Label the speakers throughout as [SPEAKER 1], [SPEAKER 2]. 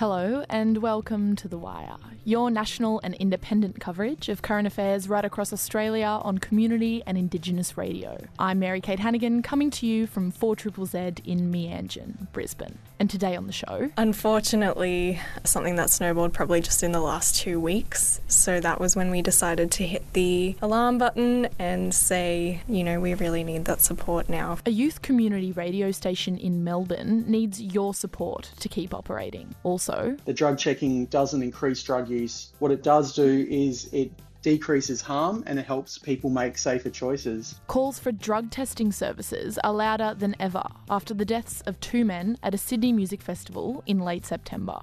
[SPEAKER 1] Hello, and welcome to The Wire, your national and independent coverage of current affairs right across Australia on community and Indigenous radio. I'm Mary Kate Hannigan, coming to you from 4 Z in Meanjin, Brisbane. And today on the show.
[SPEAKER 2] Unfortunately, something that snowballed probably just in the last two weeks. So that was when we decided to hit the alarm button and say, you know, we really need that support now.
[SPEAKER 1] A youth community radio station in Melbourne needs your support to keep operating. Also,
[SPEAKER 3] the drug checking doesn't increase drug use. What it does do is it decreases harm and it helps people make safer choices.
[SPEAKER 1] Calls for drug testing services are louder than ever after the deaths of two men at a Sydney music festival in late September.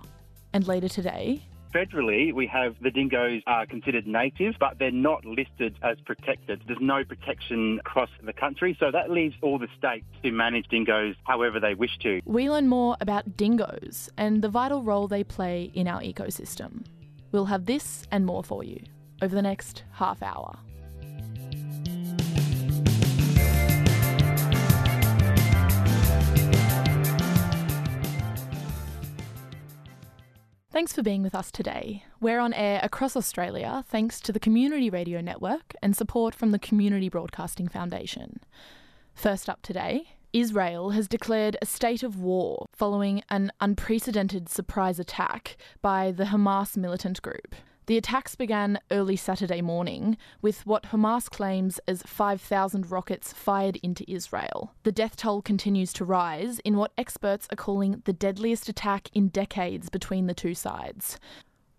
[SPEAKER 1] And later today,
[SPEAKER 4] Federally, we have the dingoes are considered native, but they're not listed as protected. There's no protection across the country, so that leaves all the states to manage dingoes however they wish to.
[SPEAKER 1] We learn more about dingoes and the vital role they play in our ecosystem. We'll have this and more for you over the next half hour. Thanks for being with us today. We're on air across Australia thanks to the Community Radio Network and support from the Community Broadcasting Foundation. First up today, Israel has declared a state of war following an unprecedented surprise attack by the Hamas militant group. The attacks began early Saturday morning with what Hamas claims as 5,000 rockets fired into Israel. The death toll continues to rise in what experts are calling the deadliest attack in decades between the two sides.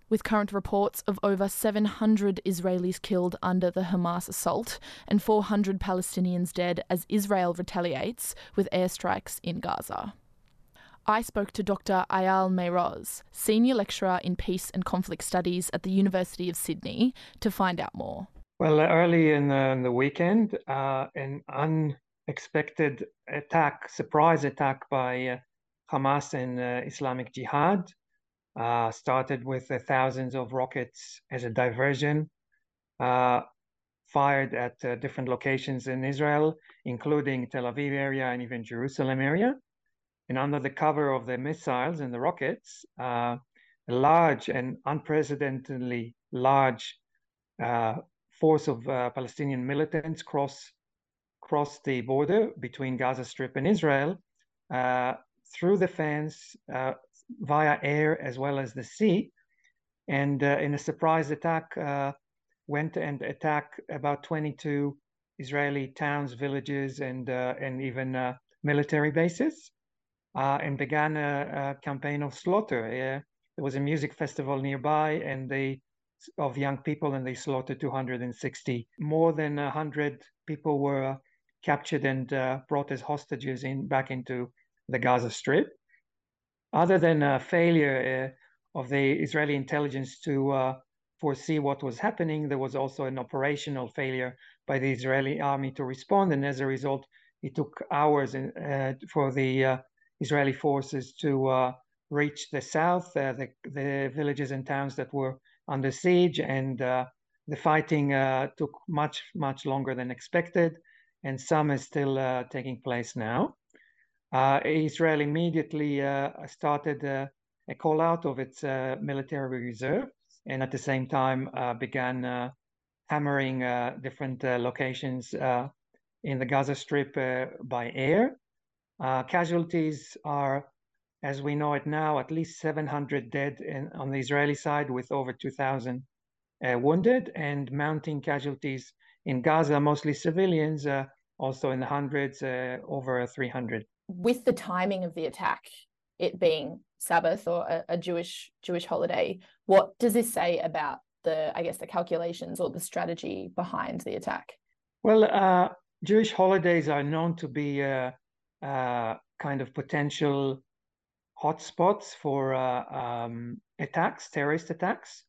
[SPEAKER 1] With current reports of over 700 Israelis killed under the Hamas assault and 400 Palestinians dead as Israel retaliates with airstrikes in Gaza. I spoke to Dr. Eyal Mayroz, Senior Lecturer in Peace and Conflict Studies at the University of Sydney, to find out more.
[SPEAKER 5] Well, early in the, in the weekend, uh, an unexpected attack, surprise attack by uh, Hamas and uh, Islamic Jihad, uh, started with uh, thousands of rockets as a diversion, uh, fired at different locations in Israel, including Tel Aviv area and even Jerusalem area. And under the cover of the missiles and the rockets, uh, a large and unprecedentedly large uh, force of uh, Palestinian militants cross crossed the border between Gaza Strip and Israel uh, through the fence uh, via air as well as the sea, and uh, in a surprise attack went and attacked about 22 Israeli towns, villages, and and even military bases and began a, a, campaign of slaughter. Uh, there was a music festival nearby, and they of young people, and they slaughtered 260. More than 100 people were captured and uh, brought as hostages in back into the Gaza Strip. Other than a failure uh, of the Israeli intelligence to uh, foresee what was happening, there was also an operational failure by the Israeli army to respond, and as a result, it took hours in, uh, for the Israeli forces to uh, reach the south, uh, the, the villages and towns that were under siege, and uh, the fighting uh, took much, much longer than expected, and some is still uh, taking place now. Uh, Israel immediately started a call out of its military reserve, and at the same time began hammering different locations in the Gaza Strip by air. Uh, casualties are, as we know it now, at least 700 dead in, on the Israeli side, with over 2,000 uh, wounded, and mounting casualties in Gaza, mostly civilians, uh, also in the hundreds, uh, over 300.
[SPEAKER 1] With the timing of the attack, it being Sabbath or a, a Jewish Jewish holiday, what does this say about the, I guess, the calculations or the strategy behind the attack?
[SPEAKER 5] Well, uh, Jewish holidays are known to be uh, kind of potential hotspots for uh, um, attacks, terrorist attacks,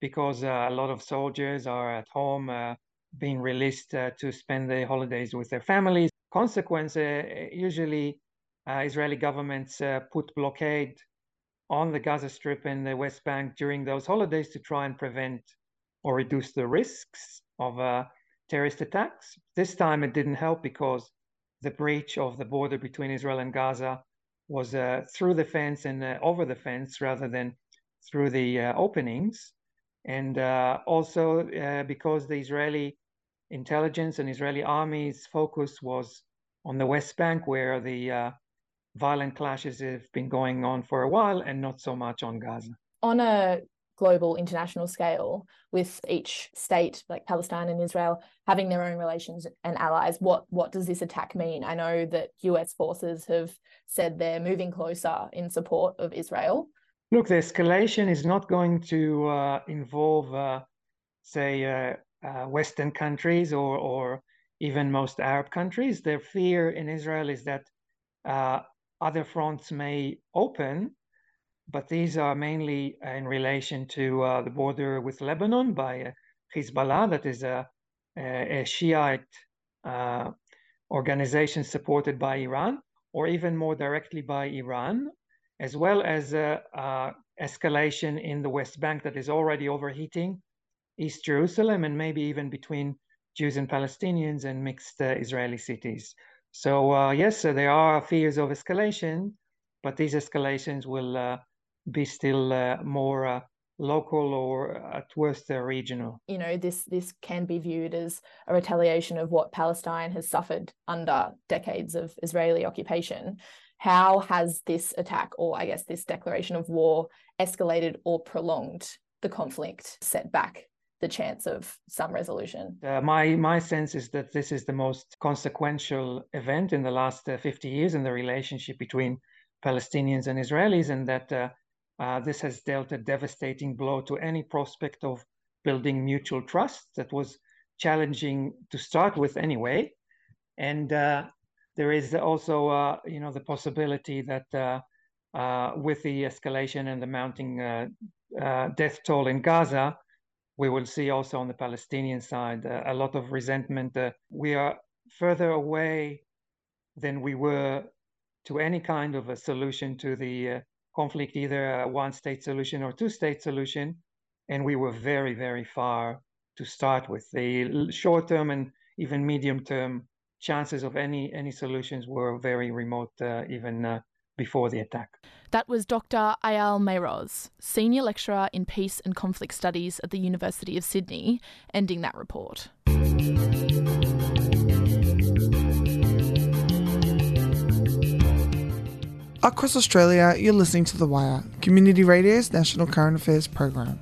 [SPEAKER 5] because uh, a lot of soldiers are at home uh, being released to spend the holidays with their families. Consequence, usually Israeli governments put blockade on the Gaza Strip and the West Bank during those holidays to try and prevent or reduce the risks of terrorist attacks. This time it didn't help because the breach of the border between Israel and Gaza was uh, through the fence and uh, over the fence rather than through the uh, openings. And uh, also because the Israeli intelligence and Israeli army's focus was on the West Bank, where the violent clashes have been going on for a while, and not so much on Gaza.
[SPEAKER 1] On a global international scale with each state like Palestine and Israel having their own relations and allies. What what does this attack mean? I know that US forces have said they're moving closer in support of Israel.
[SPEAKER 5] Look the escalation is not going to uh, involve uh, say uh, uh western countries or or even most Arab countries. Their fear in Israel is that uh, other fronts may open but these are mainly in relation to uh, the border with Lebanon by uh, Hezbollah, that is a, a Shiite uh, organization supported by Iran, or even more directly by Iran, as well as a, a escalation in the West Bank that is already overheating East Jerusalem and maybe even between Jews and Palestinians and mixed uh, Israeli cities. So uh, yes, there are fears of escalation, but these escalations will uh, be still uh, more uh, local or at worst uh, regional.
[SPEAKER 1] You know, this this can be viewed as a retaliation of what Palestine has suffered under decades of Israeli occupation. How has this attack, or I guess this declaration of war, escalated or prolonged the conflict, set back the chance of some resolution?
[SPEAKER 5] Uh, my my sense is that this is the most consequential event in the last uh, 50 years in the relationship between Palestinians and Israelis, and that uh, uh, this has dealt a devastating blow to any prospect of building mutual trust that was challenging to start with anyway. And uh, there is also, uh, you know, the possibility that uh, uh, with the escalation and the mounting uh, death toll in Gaza, we will see also on the Palestinian side a lot of resentment. we are further away than we were to any kind of a solution to the conflict, either a one state solution or two state solution. And we were very, very far to start with. The short term and even medium term chances of any, any solutions were very remote, uh, even uh, before the attack.
[SPEAKER 1] That was Dr. Eyal Mayroz, Senior Lecturer in Peace and Conflict Studies at the University of Sydney, ending that report.
[SPEAKER 6] Across Australia, you're listening to The Wire, Community Radio's national current affairs program.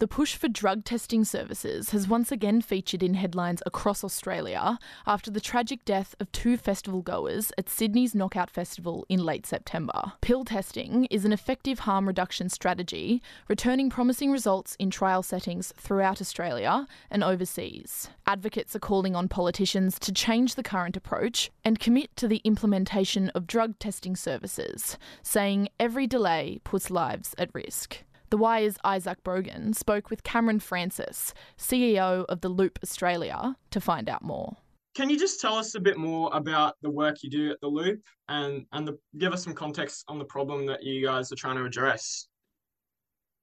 [SPEAKER 1] The push for drug testing services has once again featured in headlines across Australia after the tragic death of two festival goers at Sydney's Knockout Festival in late September. Pill testing is an effective harm reduction strategy, returning promising results in trial settings throughout Australia and overseas. Advocates are calling on politicians to change the current approach and commit to the implementation of drug testing services, saying every delay puts lives at risk. The Wire's Isaac Brogan spoke with Cameron Francis, CEO of the Loop Australia, to find out more.
[SPEAKER 7] Can you just tell us a bit more about the work you do at the Loop and and the, give us some context on the problem that you guys are trying to address?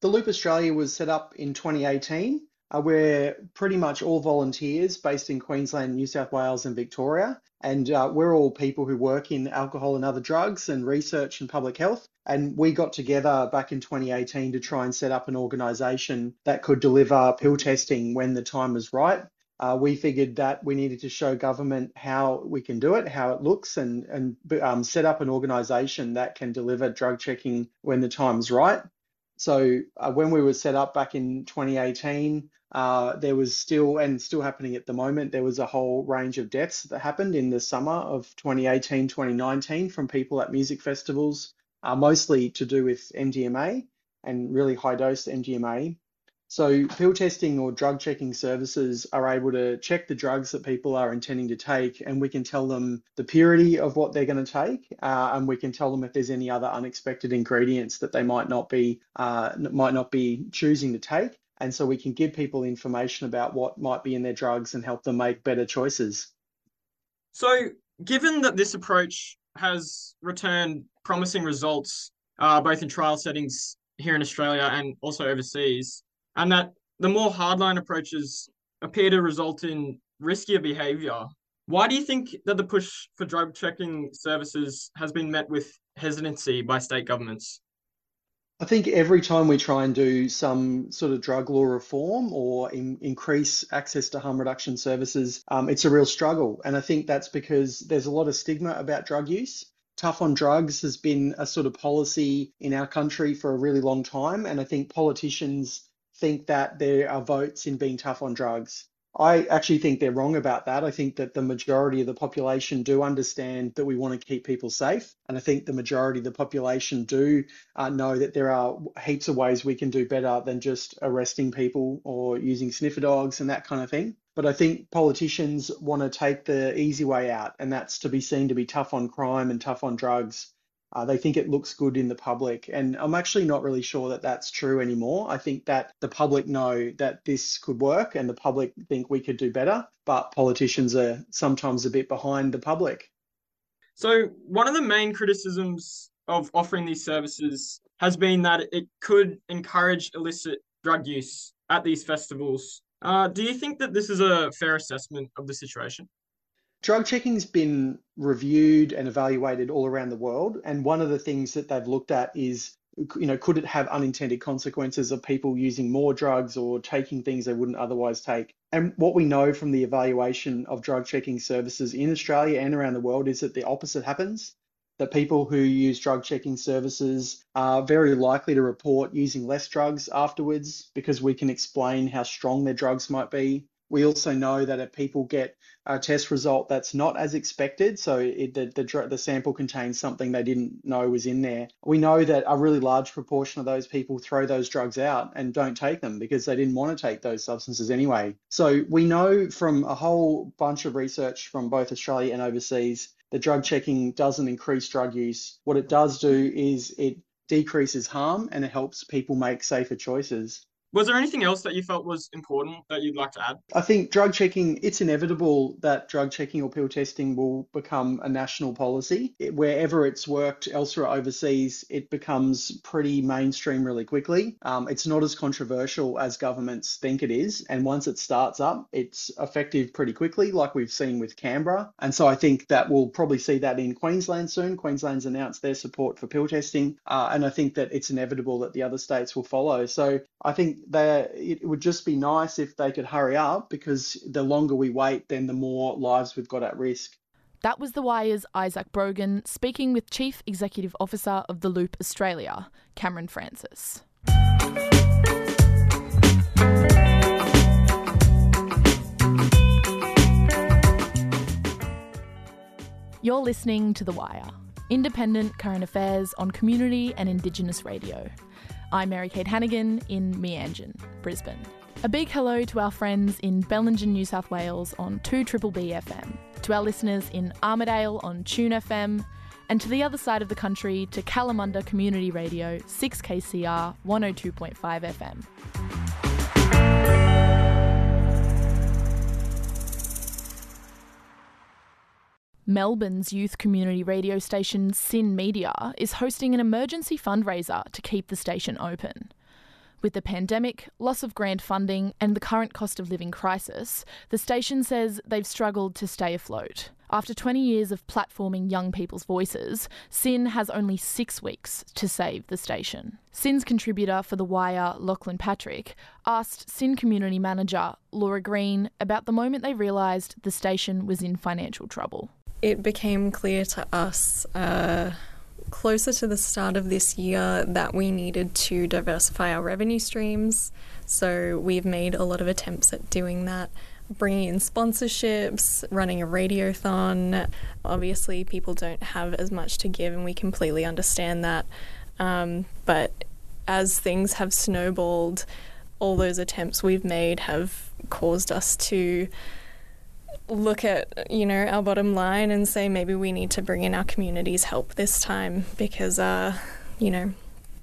[SPEAKER 3] The Loop Australia was set up in 2018. Uh, we're pretty much all volunteers based in Queensland, New South Wales, and Victoria. And uh, we're all people who work in alcohol and other drugs and research and public health. And we got together back in 2018 to try and set up an organisation that could deliver pill testing when the time was right. Uh, we figured that we needed to show government how we can do it, how it looks, and and um, set up an organisation that can deliver drug checking when the time's right. So uh, when we were set up back in 2018, uh, there was still, and still happening at the moment, there was a whole range of deaths that happened in the summer of 2018, 2019 from people at music festivals, uh, mostly to do with MDMA and really high dose MDMA. So pill testing or drug checking services are able to check the drugs that people are intending to take, and we can tell them the purity of what they're going to take, uh, and we can tell them if there's any other unexpected ingredients that they might not be uh, might not be choosing to take, and so we can give people information about what might be in their drugs and help them make better choices.
[SPEAKER 7] So, given that this approach has returned promising results, uh, both in trial settings here in Australia and also overseas, and that the more hardline approaches appear to result in riskier behavior. Why do you think that the push for drug checking services has been met with hesitancy by state governments?
[SPEAKER 3] I think every time we try and do some sort of drug law reform or in, increase access to harm reduction services, um, it's a real struggle. And I think that's because there's a lot of stigma about drug use. Tough on drugs has been a sort of policy in our country for a really long time. And I think politicians think that there are votes in being tough on drugs. I actually think they're wrong about that. I think that the majority of the population do understand that we want to keep people safe. And I think the majority of the population do uh, know that there are heaps of ways we can do better than just arresting people or using sniffer dogs and that kind of thing. But I think politicians want to take the easy way out, and that's to be seen to be tough on crime and tough on drugs. Uh, they think it looks good in the public. And I'm actually not really sure that that's true anymore. I think that the public know that this could work and the public think we could do better, but politicians are sometimes a bit behind the public.
[SPEAKER 7] So, one of the main criticisms of offering these services has been that it could encourage illicit drug use at these festivals. Uh, do you think that this is a fair assessment of the situation?
[SPEAKER 3] Drug checking's been reviewed and evaluated all around the world, and one of the things that they've looked at is, you know, could it have unintended consequences of people using more drugs or taking things they wouldn't otherwise take? And what we know from the evaluation of drug checking services in Australia and around the world is that the opposite happens. That people who use drug checking services are very likely to report using less drugs afterwards because we can explain how strong their drugs might be. We also know that if people get a test result that's not as expected, so it, the, the, the sample contains something they didn't know was in there, we know that a really large proportion of those people throw those drugs out and don't take them because they didn't want to take those substances anyway. So we know from a whole bunch of research from both Australia and overseas that drug checking doesn't increase drug use. What it does do is it decreases harm and it helps people make safer choices.
[SPEAKER 7] Was there anything else that you felt was important that you'd like to add?
[SPEAKER 3] I think drug checking, it's inevitable that drug checking or pill testing will become a national policy. It, wherever it's worked elsewhere overseas, it becomes pretty mainstream really quickly. Um, it's not as controversial as governments think it is. And once it starts up, it's effective pretty quickly, like we've seen with Canberra. And so I think that we'll probably see that in Queensland soon. Queensland's announced their support for pill testing. Uh, and I think that it's inevitable that the other states will follow. So I think they it would just be nice if they could hurry up because the longer we wait, then the more lives we've got at risk.
[SPEAKER 1] That was The Wire's Isaac Brogan speaking with Chief Executive Officer of The Loop Australia, Cameron Francis. You're listening to The Wire, independent current affairs on community and Indigenous radio. I'm Mary Kate Hannigan in Meanjin, Brisbane. A big hello to our friends in Bellingen, New South Wales on 2 Triple B FM, to our listeners in Armidale on Tune FM, and to the other side of the country to Kalamunda Community Radio 6KCR 102.5 FM. Melbourne's youth community radio station SYN Media is hosting an emergency fundraiser to keep the station open. With the pandemic, loss of grant funding, and the current cost of living crisis, the station says they've struggled to stay afloat. After 20 years of platforming young people's voices, SYN has only six weeks to save the station. SYN's contributor for The Wire, Lachlan Patrick, asked SYN community manager Laura Green about the moment they realised the station was in financial trouble
[SPEAKER 2] it became clear to us uh, closer to the start of this year that we needed to diversify our revenue streams. So we've made a lot of attempts at doing that. Bringing in sponsorships, running a radiothon. Obviously, people don't have as much to give, and we completely understand that. Um, but as things have snowballed, all those attempts we've made have caused us to look at you know our bottom line and say maybe we need to bring in our community's help this time because uh, you know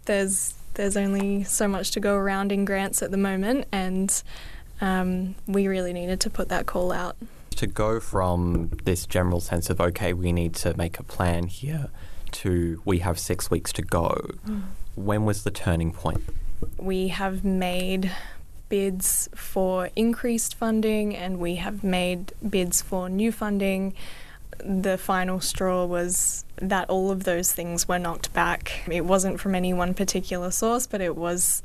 [SPEAKER 2] there's there's only so much to go around in grants at the moment and um, we really needed to put that call out
[SPEAKER 8] to go from this general sense of okay we need to make a plan here to we have six weeks to go mm. when was the turning point
[SPEAKER 2] we have made bids for increased funding and we have made bids for new funding. The final straw was that all of those things were knocked back. It wasn't from any one particular source, but it was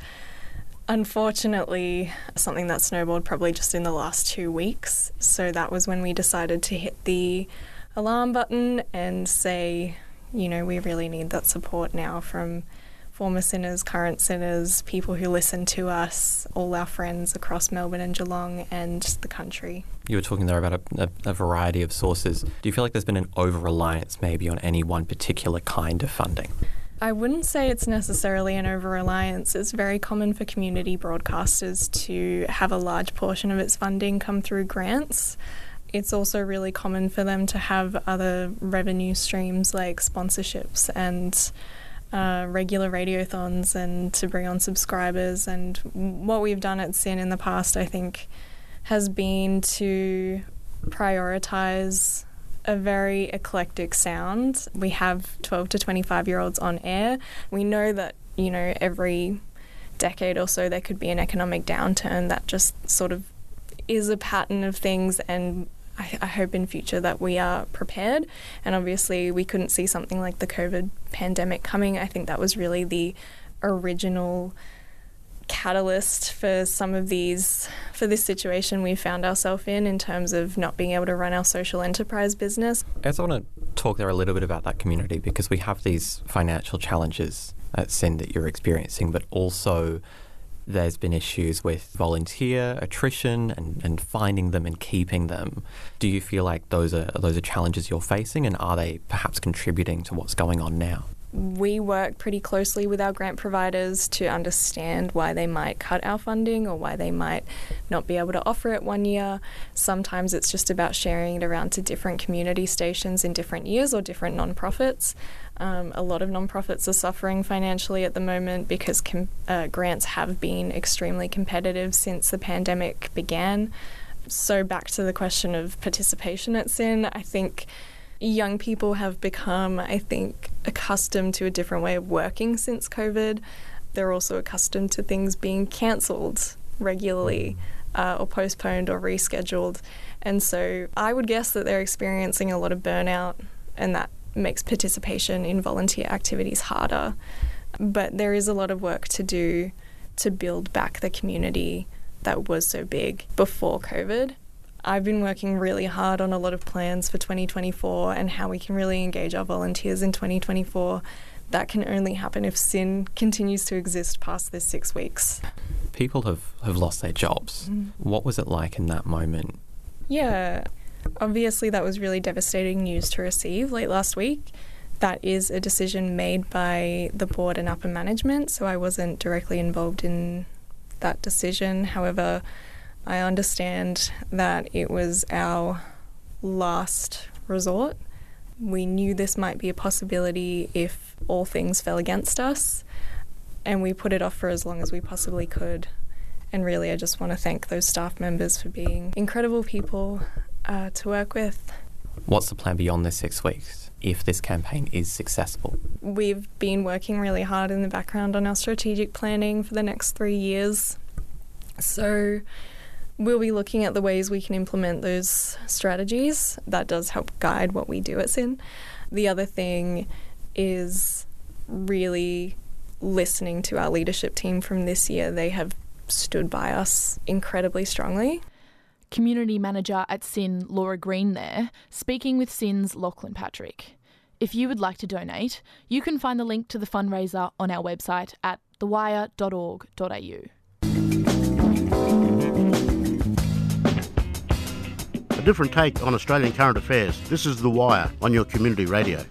[SPEAKER 2] unfortunately something that snowballed probably just in the last two weeks. So that was when we decided to hit the alarm button and say, you know, we really need that support now from former sinners, current sinners, people who listen to us, all our friends across Melbourne and Geelong and the country.
[SPEAKER 8] You were talking there about a, a, a variety of sources. Do you feel like there's been an over reliance maybe on any one particular kind of funding?
[SPEAKER 2] I wouldn't say it's necessarily an over reliance. It's very common for community broadcasters to have a large portion of its funding come through grants. It's also really common for them to have other revenue streams like sponsorships and uh, regular radiothons and to bring on subscribers. And what we've done at SYN in the past, I think, has been to prioritize a very eclectic sound. We have 12 to 25 year olds on air. We know that, you know, every decade or so there could be an economic downturn that just sort of is a pattern of things and I, I, hope in future that we are prepared. And obviously, we couldn't see something like the COVID pandemic coming. I think that was really the original catalyst for some of these for this situation we found ourselves in in terms of not being able to run our social enterprise business.
[SPEAKER 8] I I want to talk there a little bit about that community because we have these financial challenges at SYN that you're experiencing, but also there's been issues with volunteer attrition and, and finding them and keeping them. Do you feel like those are those are challenges you're facing, and are they perhaps contributing to what's going on now?
[SPEAKER 2] We work pretty closely with our grant providers to understand why they might cut our funding or why they might not be able to offer it one year. Sometimes it's just about sharing it around to different community stations in different years or different nonprofits. Um, a lot of nonprofits are suffering financially at the moment because com- uh, grants have been extremely competitive since the pandemic began. So, back to the question of participation at SYN, I think young people have become, I think, accustomed to a different way of working since COVID. They're also accustomed to things being cancelled regularly uh, or postponed or rescheduled. And so I would guess that they're experiencing a lot of burnout, and that makes participation in volunteer activities harder. But there is a lot of work to do to build back the community that was so big before COVID. I've been working really hard on a lot of plans for 2024 and how we can really engage our volunteers in 2024. That can only happen if SYN continues to exist past this six weeks.
[SPEAKER 8] People have, have lost their jobs. Mm. What was it like in that moment?
[SPEAKER 2] Yeah, obviously, that was really devastating news to receive late last week. That is a decision made by the board and upper management, so I wasn't directly involved in that decision. However, I understand that it was our last resort. We knew this might be a possibility if all things fell against us, and we put it off for as long as we possibly could. And really, I just want to thank those staff members for being incredible people uh, to work with.
[SPEAKER 8] What's the plan beyond this six weeks if this campaign is successful?
[SPEAKER 2] We've been working really hard in the background on our strategic planning for the next three years. So, we'll be looking at the ways we can implement those strategies. That does help guide what we do at SYN. The other thing is really listening to our leadership team from this year. They have stood by us incredibly strongly.
[SPEAKER 1] Community manager at SYN, Laura Green, there, speaking with SYN's Lachlan Patrick. If you would like to donate, you can find the link to the fundraiser on our website at thewire.org.au.
[SPEAKER 9] different take on Australian current affairs. This is The Wire on your community radio.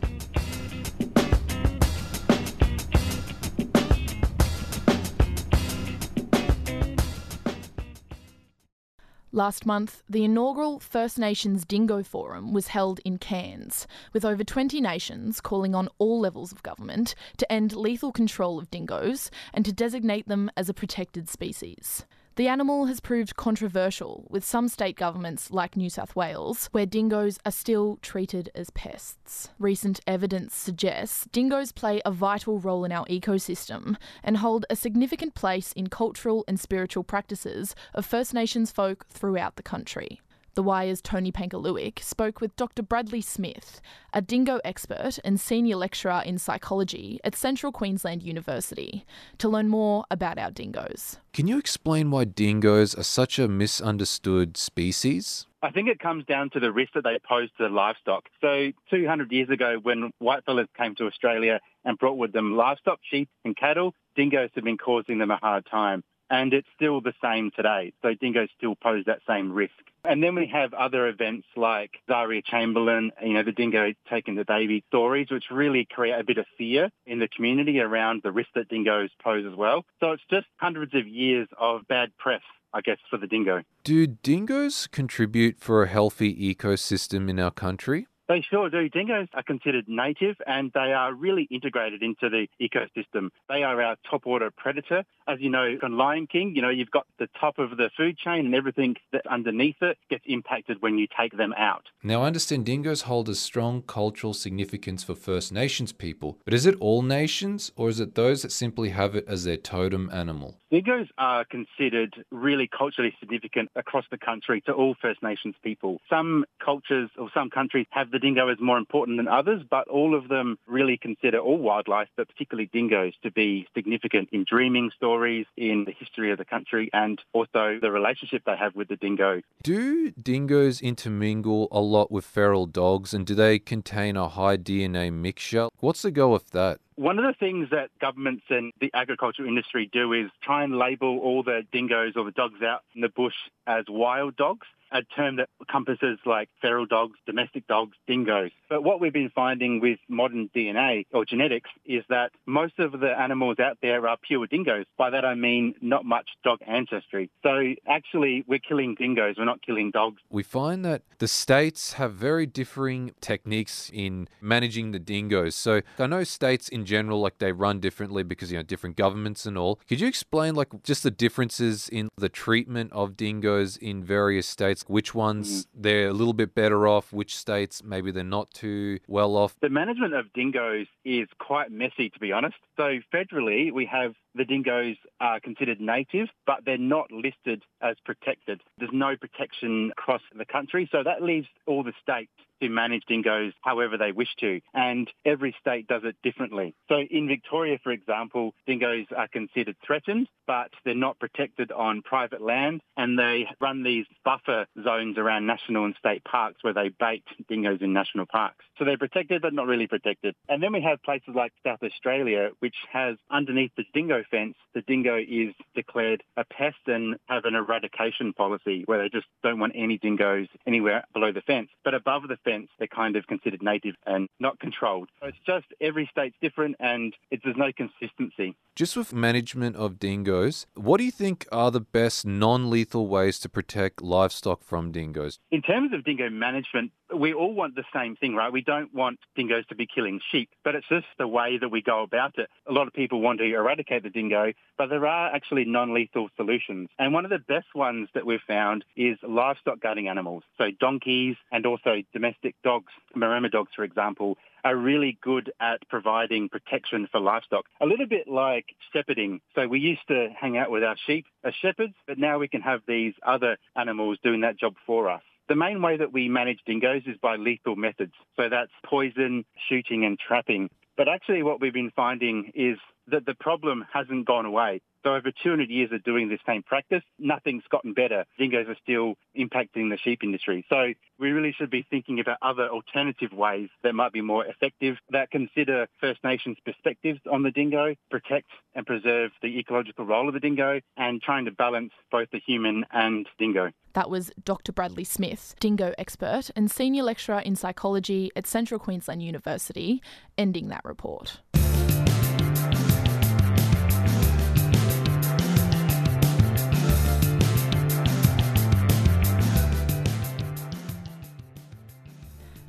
[SPEAKER 1] Last month, the inaugural First Nations Dingo Forum was held in Cairns, with over 20 nations calling on all levels of government to end lethal control of dingoes and to designate them as a protected species. The animal has proved controversial with some state governments, like New South Wales, where dingoes are still treated as pests. Recent evidence suggests dingoes play a vital role in our ecosystem and hold a significant place in cultural and spiritual practices of First Nations folk throughout the country. The Wire's Tony Pangaluic spoke with Dr. Bradley Smith, a dingo expert and senior lecturer in psychology at Central Queensland University, to learn more about our dingoes.
[SPEAKER 10] Can you explain why dingoes are such a misunderstood species?
[SPEAKER 4] I think it comes down to the risk that they pose to livestock. So 200 years ago, when whitefellas came to Australia and brought with them livestock, sheep and cattle, dingoes have been causing them a hard time. And it's still the same today. So dingoes still pose that same risk. And then we have other events like Azaria Chamberlain, you know, the dingo taking the baby stories, which really create a bit of fear in the community around the risk that dingoes pose as well. So it's just hundreds of years of bad press I guess, for the dingo.
[SPEAKER 10] Do dingoes contribute for a healthy ecosystem in our country?
[SPEAKER 4] They sure do. Dingoes are considered native and they are really integrated into the ecosystem. They are our top order predator. As you know, on Lion King, you know, you've got the top of the food chain and everything that underneath it gets impacted when you take them out.
[SPEAKER 10] Now, I understand dingoes hold a strong cultural significance for First Nations people, but is it all nations or is it those that simply have it as their totem animal?
[SPEAKER 4] Dingoes are considered really culturally significant across the country to all First Nations people. Some cultures or some countries have the dingo is more important than others, but all of them really consider all wildlife, but particularly dingoes, to be significant in dreaming stories, in the history of the country, and also the relationship they have with the dingo.
[SPEAKER 10] Do dingoes intermingle a lot with feral dogs, and do they contain a high DNA mixture? What's the go of that?
[SPEAKER 4] One of the things that governments and the agricultural industry do is try and label all the dingoes or the dogs out in the bush as wild dogs a term that encompasses like feral dogs, domestic dogs, dingoes. But what we've been finding with modern DNA or genetics is that most of the animals out there are pure dingoes. By that I mean not much dog ancestry. So actually we're killing dingoes, we're not killing dogs.
[SPEAKER 10] We find that the states have very differing techniques in managing the dingoes. So I know states in general like they run differently because you know different governments and all. Could you explain like just the differences in the treatment of dingoes in various states? Which ones mm. they're a little bit better off, which states maybe they're not too well off?
[SPEAKER 4] The management of dingoes is quite messy, to be honest. So federally, we have the dingoes are considered native, but they're not listed as protected. There's no protection across the country, so that leaves all the states to manage dingoes however they wish to, and every state does it differently. So in Victoria, for example, dingoes are considered threatened, but they're not protected on private land, and they run these buffer zones around national and state parks where they bait dingoes in national parks. So they're protected, but not really protected. And then we have places like South Australia, which has underneath the dingo fence, the dingo is declared a pest and have an eradication policy where they just don't want any dingoes anywhere below the fence. But above the they're kind of considered native and not controlled. So it's just every state's different and it's, there's no consistency.
[SPEAKER 10] Just with management of dingoes, what do you think are the best non lethal ways to protect livestock from dingoes?
[SPEAKER 4] In terms of dingo management, we all want the same thing, right? We don't want dingoes to be killing sheep, but it's just the way that we go about it. A lot of people want to eradicate the dingo, but there are actually non-lethal solutions. And one of the best ones that we've found is livestock guarding animals. So donkeys and also domestic dogs, Maremma dogs, for example, are really good at providing protection for livestock. A little bit like shepherding. So we used to hang out with our sheep as shepherds, but now we can have these other animals doing that job for us. The main way that we manage dingoes is by lethal methods. So that's poison, shooting and trapping. But actually what we've been finding is that the problem hasn't gone away. So over 200 years of doing this same practice, nothing's gotten better. Dingoes are still impacting the sheep industry. So we really should be thinking about other alternative ways that might be more effective, that consider First Nations perspectives on the dingo, protect and preserve the ecological role of the dingo, and trying to balance both the human and dingo.
[SPEAKER 1] That was Dr. Bradley Smith, dingo expert and senior lecturer in psychology at Central Queensland University, ending that report.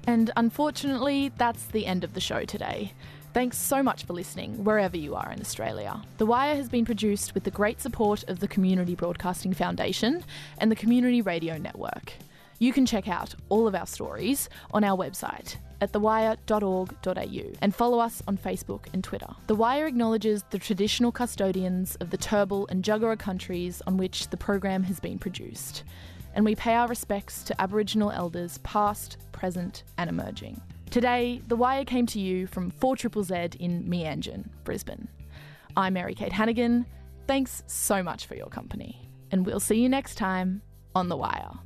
[SPEAKER 1] And unfortunately, that's the end of the show today. Thanks so much for listening, wherever you are in Australia. The Wire has been produced with the great support of the Community Broadcasting Foundation and the Community Radio Network. You can check out all of our stories on our website at thewire.org.au and follow us on Facebook and Twitter. The Wire acknowledges the traditional custodians of the Turrbal and Jagera countries on which the program has been produced, and we pay our respects to Aboriginal elders past, present, and emerging. Today, The Wire came to you from 4ZZZ in Meanjin, Brisbane. I'm Mary Kate Hannigan. Thanks so much for your company, and we'll see you next time on The Wire.